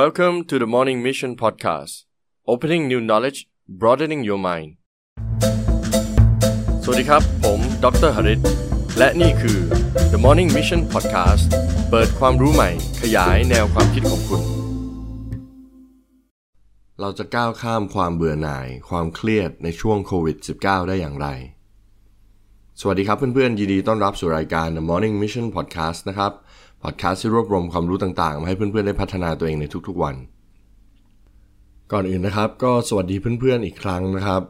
Welcome to the Morning Mission Podcast Opening new knowledge broadening your mind สวัสดีครับ ผมดรหริตและนี่คือ The Morning Mission Podcast เปิดความรู้ใหม่ ขยายแนวความคิดของคุณ เราจะก้าวข้ามความเบื่อหน่าย ความเครียดในช่วงโควิด -19 ได้อย่างไร สวัสดีครับเพื่อนๆ ยินดีต้อนรับสู่รายการ The Morning Mission Podcast นะครับ พอดแคสต์ที่รวบรวมความรู้ต่างๆ มาให้เพื่อนๆได้พัฒนาตัวเองในทุกๆวัน ก่อนอื่นนะครับ ก็สวัสดีเพื่อนๆอีกครั้งนะครับ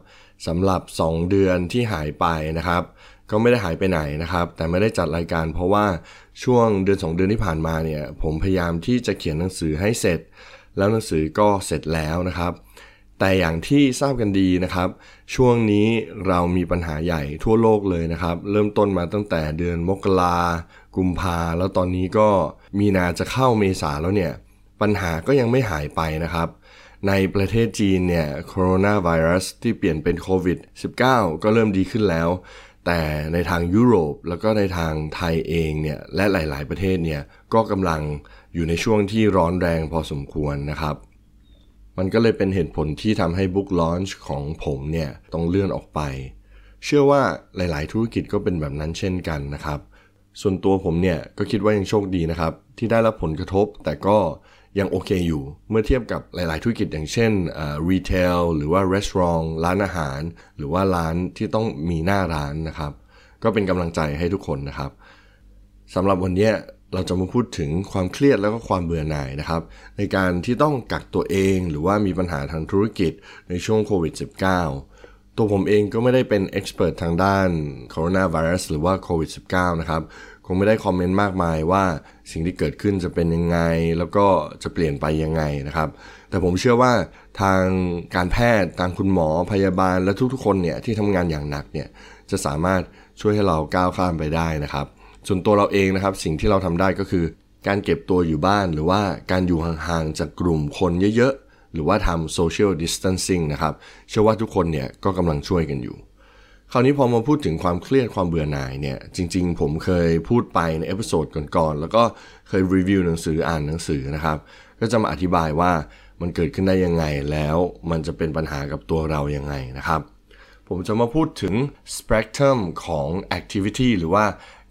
สำหรับ 2 เดือนที่หายไปนะครับ ก็ไม่ได้หายไปไหนนะครับ แต่ไม่ได้จัดรายการ เพราะว่าช่วงเดือน 2 เดือนที่ผ่านมาเนี่ยผมพยายามที่จะเขียนหนังสือให้เสร็จ แล้วหนังสือก็เสร็จแล้วนะครับ แต่อย่างที่ทราบกันดีนะครับ ช่วงนี้เรามีปัญหาใหญ่ทั่วโลกเลยนะครับ เริ่มต้นมาตั้งแต่เดือนมกรา กุมภาแล้วตอนนี้ก็มีนาจะเข้าเมษาแล้วเนี่ย ปัญหาก็ยังไม่หายไปนะครับ ในประเทศจีนเนี่ยโคโรนาไวรัสที่เปลี่ยนเป็นโควิด -19 ก็เริ่มดีขึ้นแล้ว แต่ในทางยุโรปแล้วก็ในทางไทยเองเนี่ย และหลาย ๆ ประเทศเนี่ย ก็กำลังอยู่ในช่วงที่ร้อนแรงพอสมควรนะครับมันก็เลยเป็นเหตุผลที่ทำให้บุ๊กลอนช์ของผมเนี่ยต้องเลื่อนออกไป เชื่อว่าหลาย ๆ ธุรกิจก็เป็นแบบนั้นเช่นกันนะครับ ส่วนตัวผมเนี่ยก็คิดว่ายังโชคดีนะครับ ที่ได้รับผลกระทบแต่ก็ยังโอเคอยู่ เมื่อเทียบกับหลาย ๆ ธุรกิจอย่างเช่นรีเทลหรือว่ารีสอร์ทร้านอาหาร หรือว่าร้านที่ต้องมีหน้าร้านนะครับ ก็เป็นกำลังใจให้ทุกคนนะครับสำหรับวันนี้เราจะมาพูดถึงความเครียดแล้วก็ความเบื่อหน่ายนะครับ ในการที่ต้องกักตัวเองหรือว่ามีปัญหาทางธุรกิจในช่วงโควิด -19 ตัวผมเองก็ไม่ได้เป็นเอ็กซ์เพรสทางด้านโคโรนาไวรัสหรือว่าโควิด -19 นะครับ คงไม่ได้คอมเมนต์มากมายว่าสิ่งที่เกิดขึ้นจะเป็นยังไง แล้วก็จะเปลี่ยนไปยังไงนะครับ แต่ผมเชื่อว่าทางการแพทย์ทางคุณหมอพยาบาลและทุกๆคนเนี่ยที่ทำงานอย่างหนักเนี่ยจะสามารถช่วยให้เราก้าวข้ามไปได้นะครับ ส่วนตัวเราเองนะครับสิ่งที่เราทำได้ก็คือ การเก็บตัวอยู่บ้านหรือว่าการอยู่ห่างๆจากกลุ่มคนเยอะๆ หรือว่าทำ social distancing นะครับ เชื่อว่าทุกคนเนี่ยก็กำลังช่วยกันอยู่ คราวนี้พอมาพูดถึงความเครียดความเบื่อหน่ายเนี่ย จริง ๆ ผมเคยพูดไปใน episode ก่อนๆ แล้วก็เคยรีวิวหนังสืออ่านหนังสือนะครับ ก็จะมาอธิบายว่ามันเกิดขึ้นได้ยังไงแล้วมันจะเป็นปัญหากับตัวเรายังไงนะครับ ผมจะมาพูดถึง spectrum ของ activity หรือว่า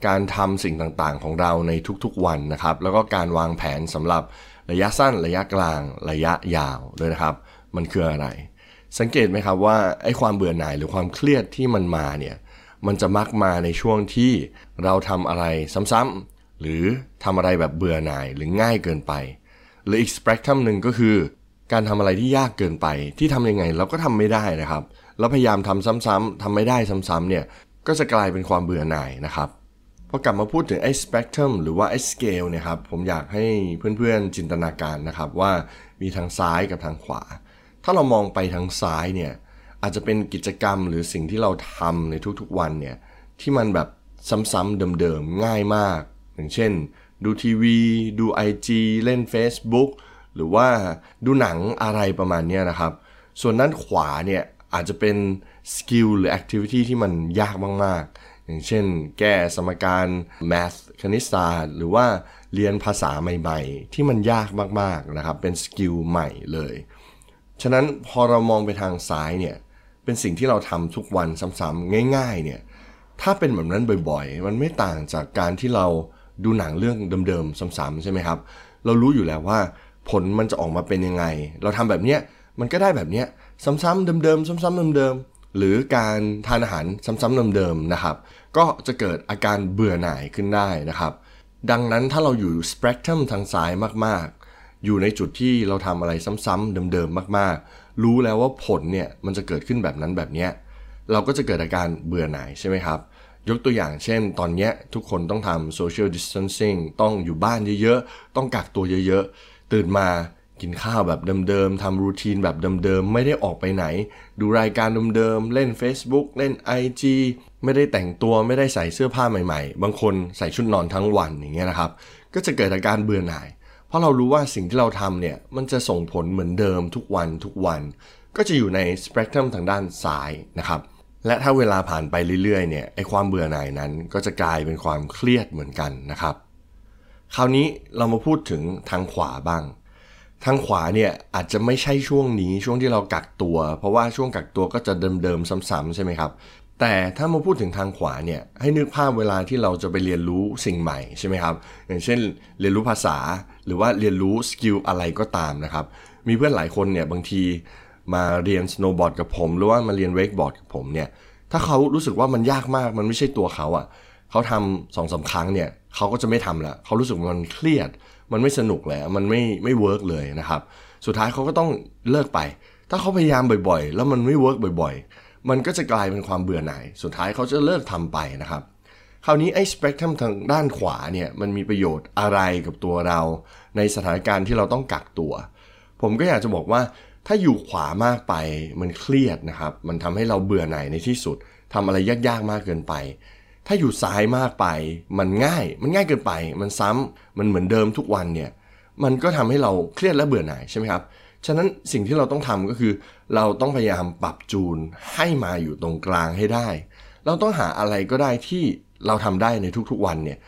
การทำสิ่งต่างๆ ของเราในทุกๆวันนะครับ แล้วก็การวางแผนสำหรับ ระยะสั้นระยะกลางระยะยาวด้วยนะครับ มันคืออะไร สังเกตไหมครับว่าไอ้ความเบื่อหน่ายหรือความเครียดที่มันมาเนี่ยมันจะมักมาในช่วงที่เราทำอะไรซ้ำๆหรือทำอะไรแบบเบื่อหน่ายหรือง่ายเกินไป หรืออีกสเปกตรัมหนึ่งก็คือ การทำอะไรที่ยากเกินไป ที่ทำยังไงเราก็ทำไม่ได้นะครับ แล้วพยายามทำซ้ำๆทำไม่ได้ซ้ำๆเนี่ยก็จะกลายเป็นความเบื่อหน่ายนะครับ พอกลับมาพูดถึงไอ้สเปกตรัมหรือว่าไอ้สเกลเนี่ยครับผมอยากให้เพื่อนๆจินตนาการนะครับว่ามีทางซ้ายกับทางขวา ถ้าเรามองไปทางซ้ายเนี่ยอาจจะเป็นกิจกรรมหรือสิ่งที่เราทำในทุกๆวันเนี่ยที่มันแบบซ้ำๆเดิมๆง่ายมาก อย่างเช่น ดูทีวี ดู IG เล่น Facebook หรือว่าดูหนังอะไรประมาณนี้นะครับ ส่วนด้านขวาเนี่ยอาจจะเป็น skill หรือ activity ที่มันยากมากๆ อย่างเช่น แก้สมการ math คณิตศาสตร์หรือว่าเรียนภาษาใหม่ๆ ที่มันยากมากๆนะครับเป็น skill ใหม่เลย ฉะนั้นพอเรามองไปทางซ้ายเนี่ยเป็นสิ่งที่เราทำทุกวันซ้ำๆง่ายๆเนี่ยถ้าเป็นแบบนั้นบ่อยๆ มันไม่ต่างจากการที่เราดูหนังเรื่องเดิมๆซ้ำๆใช่ไหมครับ เรารู้อยู่แล้วว่าผลมันจะออกมาเป็นยังไง เราทำแบบเนี้ยมันก็ได้แบบเนี้ยซ้ำๆเดิมๆซ้ำๆเดิมๆ หรือการทานอาหารซ้ำๆเดิมๆนะครับ ก็จะเกิดอาการเบื่อหน่ายขึ้นได้นะครับ ดังนั้นถ้าเราอยู่สเปกตรัมทางซ้ายมากๆ อยู่ในจุดที่เราทำอะไรซ้ำๆเดิมๆมากๆ รู้แล้วว่าผลเนี่ยมันจะเกิดขึ้นแบบนั้นแบบเนี้ยเราก็จะเกิดอาการเบื่อหน่ายใช่ไหมครับ ยกตัวอย่างเช่น ตอนนี้ทุกคนต้องทำ social distancing ต้องอยู่บ้านเยอะๆ ต้องกักตัวเยอะๆ ตื่นมา กินข้าวแบบเดิมๆทำรูทีนแบบเดิมๆ ไม่ได้ออกไปไหน ดูรายการเดิมๆ เล่น Facebook เล่น IG ไม่ได้แต่งตัวไม่ได้ใส่เสื้อผ้าใหม่ๆ บางคนใส่ชุดนอนทั้งวันอย่างเงี้ยนะครับ ก็จะเกิดอาการเบื่อหน่าย เพราะเรารู้ว่าสิ่งที่เราทำเนี่ย มันจะส่งผลเหมือนเดิมทุกวันทุกวัน ก็จะอยู่ในสเปกตรัมทางด้านซ้ายนะครับ และถ้าเวลาผ่านไปเรื่อยๆ เนี่ย ไอความเบื่อหน่ายนั้นก็จะกลายเป็นความเครียดเหมือนกันนะครับ คราวนี้เรามาพูดถึงทางขวาบ้าง ทางขวาเนี่ยอาจจะไม่ใช่ช่วงนี้ช่วงที่เรากักตัว เพราะว่าช่วงกักตัวก็จะเดิมๆซ้ำๆใช่ไหมครับ แต่ถ้ามาพูดถึงทางขวาเนี่ยให้นึกภาพเวลาที่เราจะไปเรียนรู้สิ่งใหม่ใช่ไหมครับ อย่างเช่น เรียนรู้ภาษาหรือว่าเรียนรู้สกิลอะไรก็ตามนะครับ มีเพื่อนหลายคนเนี่ยบางทีมาเรียนสโนว์บอร์ดกับผม หรือว่ามาเรียน wakeboard กับผมเนี่ยถ้าเขารู้สึกว่ามันยากมากมันไม่ใช่ตัวเขาอะ่ะเขาทำสองสามครั้งเนี่ยเขาก็จะไม่ทำแล้วเขารู้สึกมันเครียด มันไม่สนุกแล้วมันไม่ไม่ work เลยนะครับ สุดท้ายเขาก็ต้องเลิกไป ถ้าเขาพยายามบ่อยๆ แล้วมันไม่ work บ่อยๆ มันก็จะกลายเป็นความเบื่อหน่าย สุดท้ายเขาจะเลิกทำไปนะครับ คราวนี้ไอ้สเปกตรัมทางด้านขวาเนี่ยมันมีประโยชน์อะไรกับตัวเรา ในสถานการณ์ที่เราต้องกักตัว ผมก็อยากจะบอกว่าถ้าอยู่ขวามากไปมันเครียดนะครับ มันทำให้เราเบื่อหน่ายในที่สุดทำอะไรยากๆมากเกินไป ถ้าอยู่ซ้ายมากไป มันง่าย มันง่ายเกินไป มันซ้ำมันเหมือนเดิมทุกวันเนี่ย มันก็ทำให้เราเครียดและเบื่อหน่ายใช่ไหมครับ ฉะนั้นสิ่งที่เราต้องทำก็คือ เราต้องพยายามปรับจูนให้มาอยู่ตรงกลางให้ได้ เราต้องหาอะไรก็ได้ที่เราทำได้ในทุกๆวันเนี่ย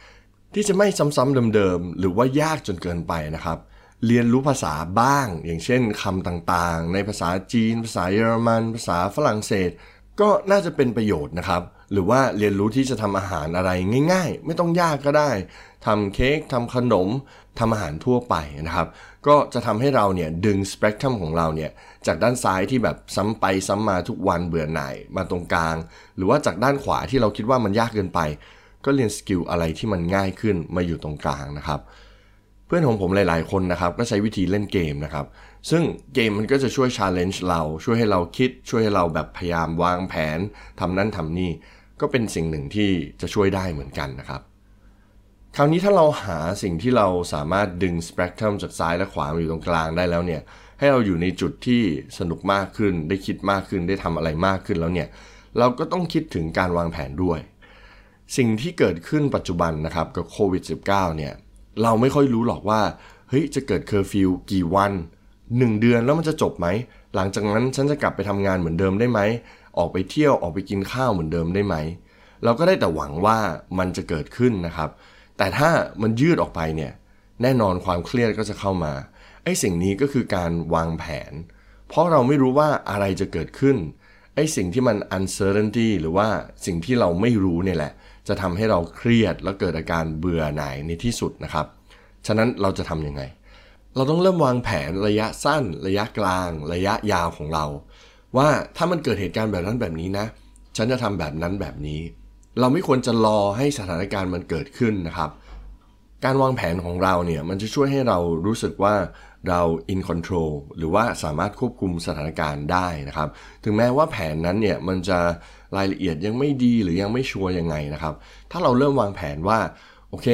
ที่จะไม่ซ้ำๆเดิมๆหรือว่ายากจนเกินไปนะครับ เรียนรู้ภาษาบ้าง อย่างเช่นคำต่างๆ ในภาษาจีน ภาษาเยอรมัน ภาษาฝรั่งเศส ก็น่าจะเป็นประโยชน์นะครับ หรือว่าเรียนรู้ที่จะทำอาหารอะไรง่าย ๆ ไม่ต้องยากก็ได้ทำเค้กทำขนมทำอาหารทั่วไปนะครับ ก็จะทำให้เราเนี่ยดึงสเปกตรัมของเราเนี่ยจากด้านซ้ายที่แบบซ้ำไปซ้ำมาทุกวันเบื่อหน่ายมาตรงกลาง หรือว่าจากด้านขวาที่เราคิดว่ามันยากเกินไป ก็เรียน skill อะไรที่มันง่ายขึ้นมาอยู่ตรงกลางนะครับเพื่อนของผมหลาย ๆ คนนะครับก็ใช้วิธีเล่นเกมนะครับ ซึ่งเกมมันก็จะช่วย challenge เรา ช่วยให้เราคิด ช่วยให้เราแบบพยายามวางแผนทำนั่นทำนี่ ก็เป็นสิ่งหนึ่งที่จะช่วยได้เหมือนกันนะครับ คราวนี้ถ้าเราหาสิ่งที่เราสามารถดึงสเปกตรัมจากซ้ายและขวามาอยู่ตรงกลางได้แล้วเนี่ยให้เราอยู่ในจุดที่สนุกมากขึ้น ได้คิดมากขึ้น ได้ทำอะไรมากขึ้นแล้วเนี่ยเราก็ต้องคิดถึงการวางแผนด้วย สิ่งที่เกิดขึ้นปัจจุบันนะครับกับโควิด -19 เนี่ยเราไม่ค่อยรู้หรอกว่าเฮ้ยจะเกิดเคอร์ฟิวกี่วัน 1 เดือนแล้วมันจะจบไหม หลังจากนั้นฉันจะกลับไปทำงานเหมือนเดิมได้ไหม ออกไปเที่ยวออกไปกินข้าวเหมือนเดิมได้ไหม เราก็ได้แต่หวังว่ามันจะเกิดขึ้นนะครับ แต่ถ้ามันยืดออกไปเนี่ยแน่นอนความเครียดก็จะเข้ามาไอ้สิ่งนี้ก็คือการวางแผน เพราะเราไม่รู้ว่าอะไรจะเกิดขึ้นไอ้สิ่งที่มัน uncertainty หรือว่าสิ่งที่เราไม่รู้เนี่ยแหละ จะทำให้เราเครียดแล้วเกิดอาการเบื่อหน่ายในที่สุดนะครับ ฉะนั้นเราจะทำยังไง เราต้องเริ่มวางแผนระยะสั้น ระยะกลาง ระยะยาวของเรา ว่าถ้ามันเกิดเหตุการณ์แบบนั้นแบบนี้นะ ฉันจะทำแบบนั้นแบบนี้ เราไม่ควรจะรอให้สถานการณ์มันเกิดขึ้นนะครับ การวางแผนของเราเนี่ยมันจะช่วยให้เรารู้สึกว่าเรา in control หรือว่าสามารถควบคุมสถานการณ์ได้นะครับ ถึงแม้ว่าแผนนั้นเนี่ยมันจะรายละเอียดยังไม่ดีหรือยังไม่ชัวร์ยังไงนะครับ ถ้าเราเริ่มวางแผนว่า โอเค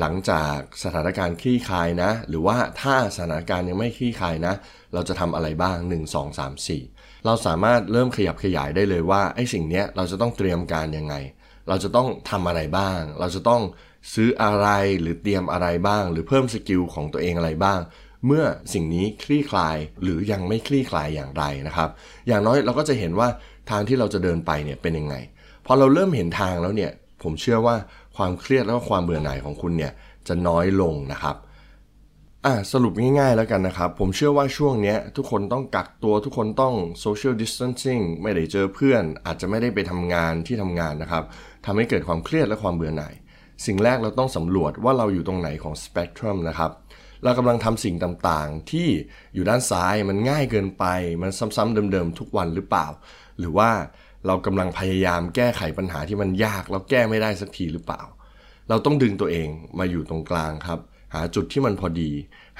หลังจากสถานการณ์คลี่คลายนะ หรือว่าถ้าสถานการณ์ยังไม่คลี่คลายนะ เราจะทำอะไรบ้าง 1 2 3 4 เราสามารถเริ่มขยับขยายได้เลยว่าไอ้สิ่งนี้เราจะต้องเตรียมการยังไง เราจะต้องทำอะไรบ้าง เราจะต้องซื้ออะไรหรือเตรียมอะไรบ้าง หรือเพิ่ม skill ของตัวเองอะไรบ้าง เมื่อสิ่งนี้คลี่คลายหรือยังไม่คลี่คลายอย่างไรนะครับ อย่างน้อยเราก็จะเห็นว่าทางที่เราจะเดินไปเนี่ยเป็นยังไงพอเราเริ่มเห็นทางแล้วเนี่ย ผมเชื่อว่าความเครียดแล้วก็ความเบื่อหน่ายของคุณเนี่ยจะน้อยลงนะครับอะสรุปง่ายๆแล้วกันนะครับ ผมเชื่อว่าช่วงนี้ทุกคนต้องกักตัวทุกคนต้อง social distancing ไม่ได้เจอเพื่อน อาจจะไม่ได้ไปทำงานที่ทำงานนะครับทำให้เกิดความเครียดและความเบื่อหน่าย สิ่งแรกเราต้องสำรวจว่าเราอยู่ตรงไหนของสเปกตรัมนะครับเรากำลังทำสิ่งต่างๆ ที่อยู่ด้านซ้ายมันง่ายเกินไป มันซ้ำๆเดิมๆทุกวันหรือเปล่า หรือว่า เรากำลังพยายามแก้ไขปัญหาที่มันยากแล้วแก้ไม่ได้สักทีหรือเปล่า เราต้องดึงตัวเองมาอยู่ตรงกลางครับ หาจุดที่มันพอดี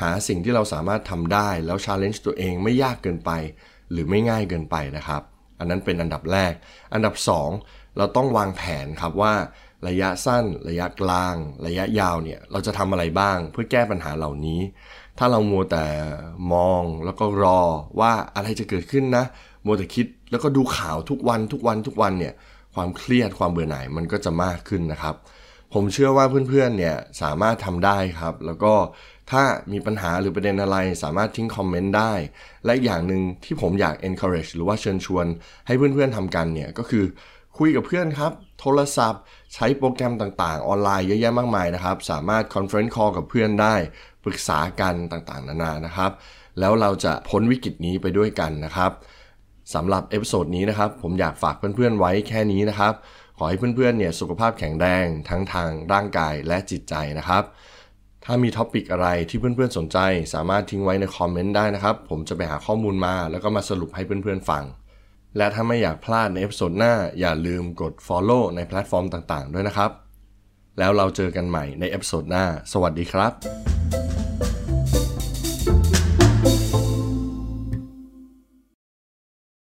หาสิ่งที่เราสามารถทำได้แล้วชาเลนจ์ตัวเองไม่ยากเกินไป หรือไม่ง่ายเกินไปนะครับ อันนั้นเป็นอันดับแรก อันดับ 2 เราต้องวางแผนครับว่าระยะสั้น ระยะกลาง ระยะยาวเนี่ยเราจะทำอะไรบ้างเพื่อแก้ปัญหาเหล่านี้ ถ้าเรามัวแต่มองแล้วก็รอว่าอะไรจะเกิดขึ้นนะ มัวแต่คิดแล้วก็ดูข่าวทุกวันทุกวันทุกวันเนี่ยความเครียดความเบื่อหน่ายมันก็จะมากขึ้นนะครับ ผมเชื่อว่าเพื่อนๆเนี่ยสามารถทำได้ครับ แล้วก็ถ้ามีปัญหาหรือประเด็นอะไรสามารถทิ้งคอมเมนต์ได้ และอย่างหนึ่งที่ผมอยาก encourage หรือว่าเชิญชวน ให้เพื่อนๆทำกันเนี่ยก็คือคุยกับเพื่อนครับ โทรศัพท์ ใช้โปรแกรมต่างๆ ออนไลน์เยอะแยะมากมายนะครับ สามารถ conference call กับเพื่อนได้ ปรึกษากันต่างๆ นานานะครับ แล้วเราจะพ้นวิกฤตนี้ไปด้วยกันนะครับ สำหรับ episode นี้นะครับผมอยากฝากเพื่อนๆไว้แค่นี้นะครับ ขอให้เพื่อนๆเนี่ยสุขภาพแข็งแรงทั้งทางร่างกายและจิตใจนะครับ ถ้ามี topic อะไรที่เพื่อนๆสนใจ สามารถทิ้งไว้ในคอมเมนต์ได้นะครับ ผมจะไปหาข้อมูลมา แล้วก็มาสรุปให้เพื่อนๆฟัง และถ้าไม่อยากพลาดใน episode หน้าอย่าลืมกด Follow ในแพลตฟอร์มต่างๆ ด้วยนะครับ แล้วเราเจอกันใหม่ใน episode หน้า สวัสดีครับ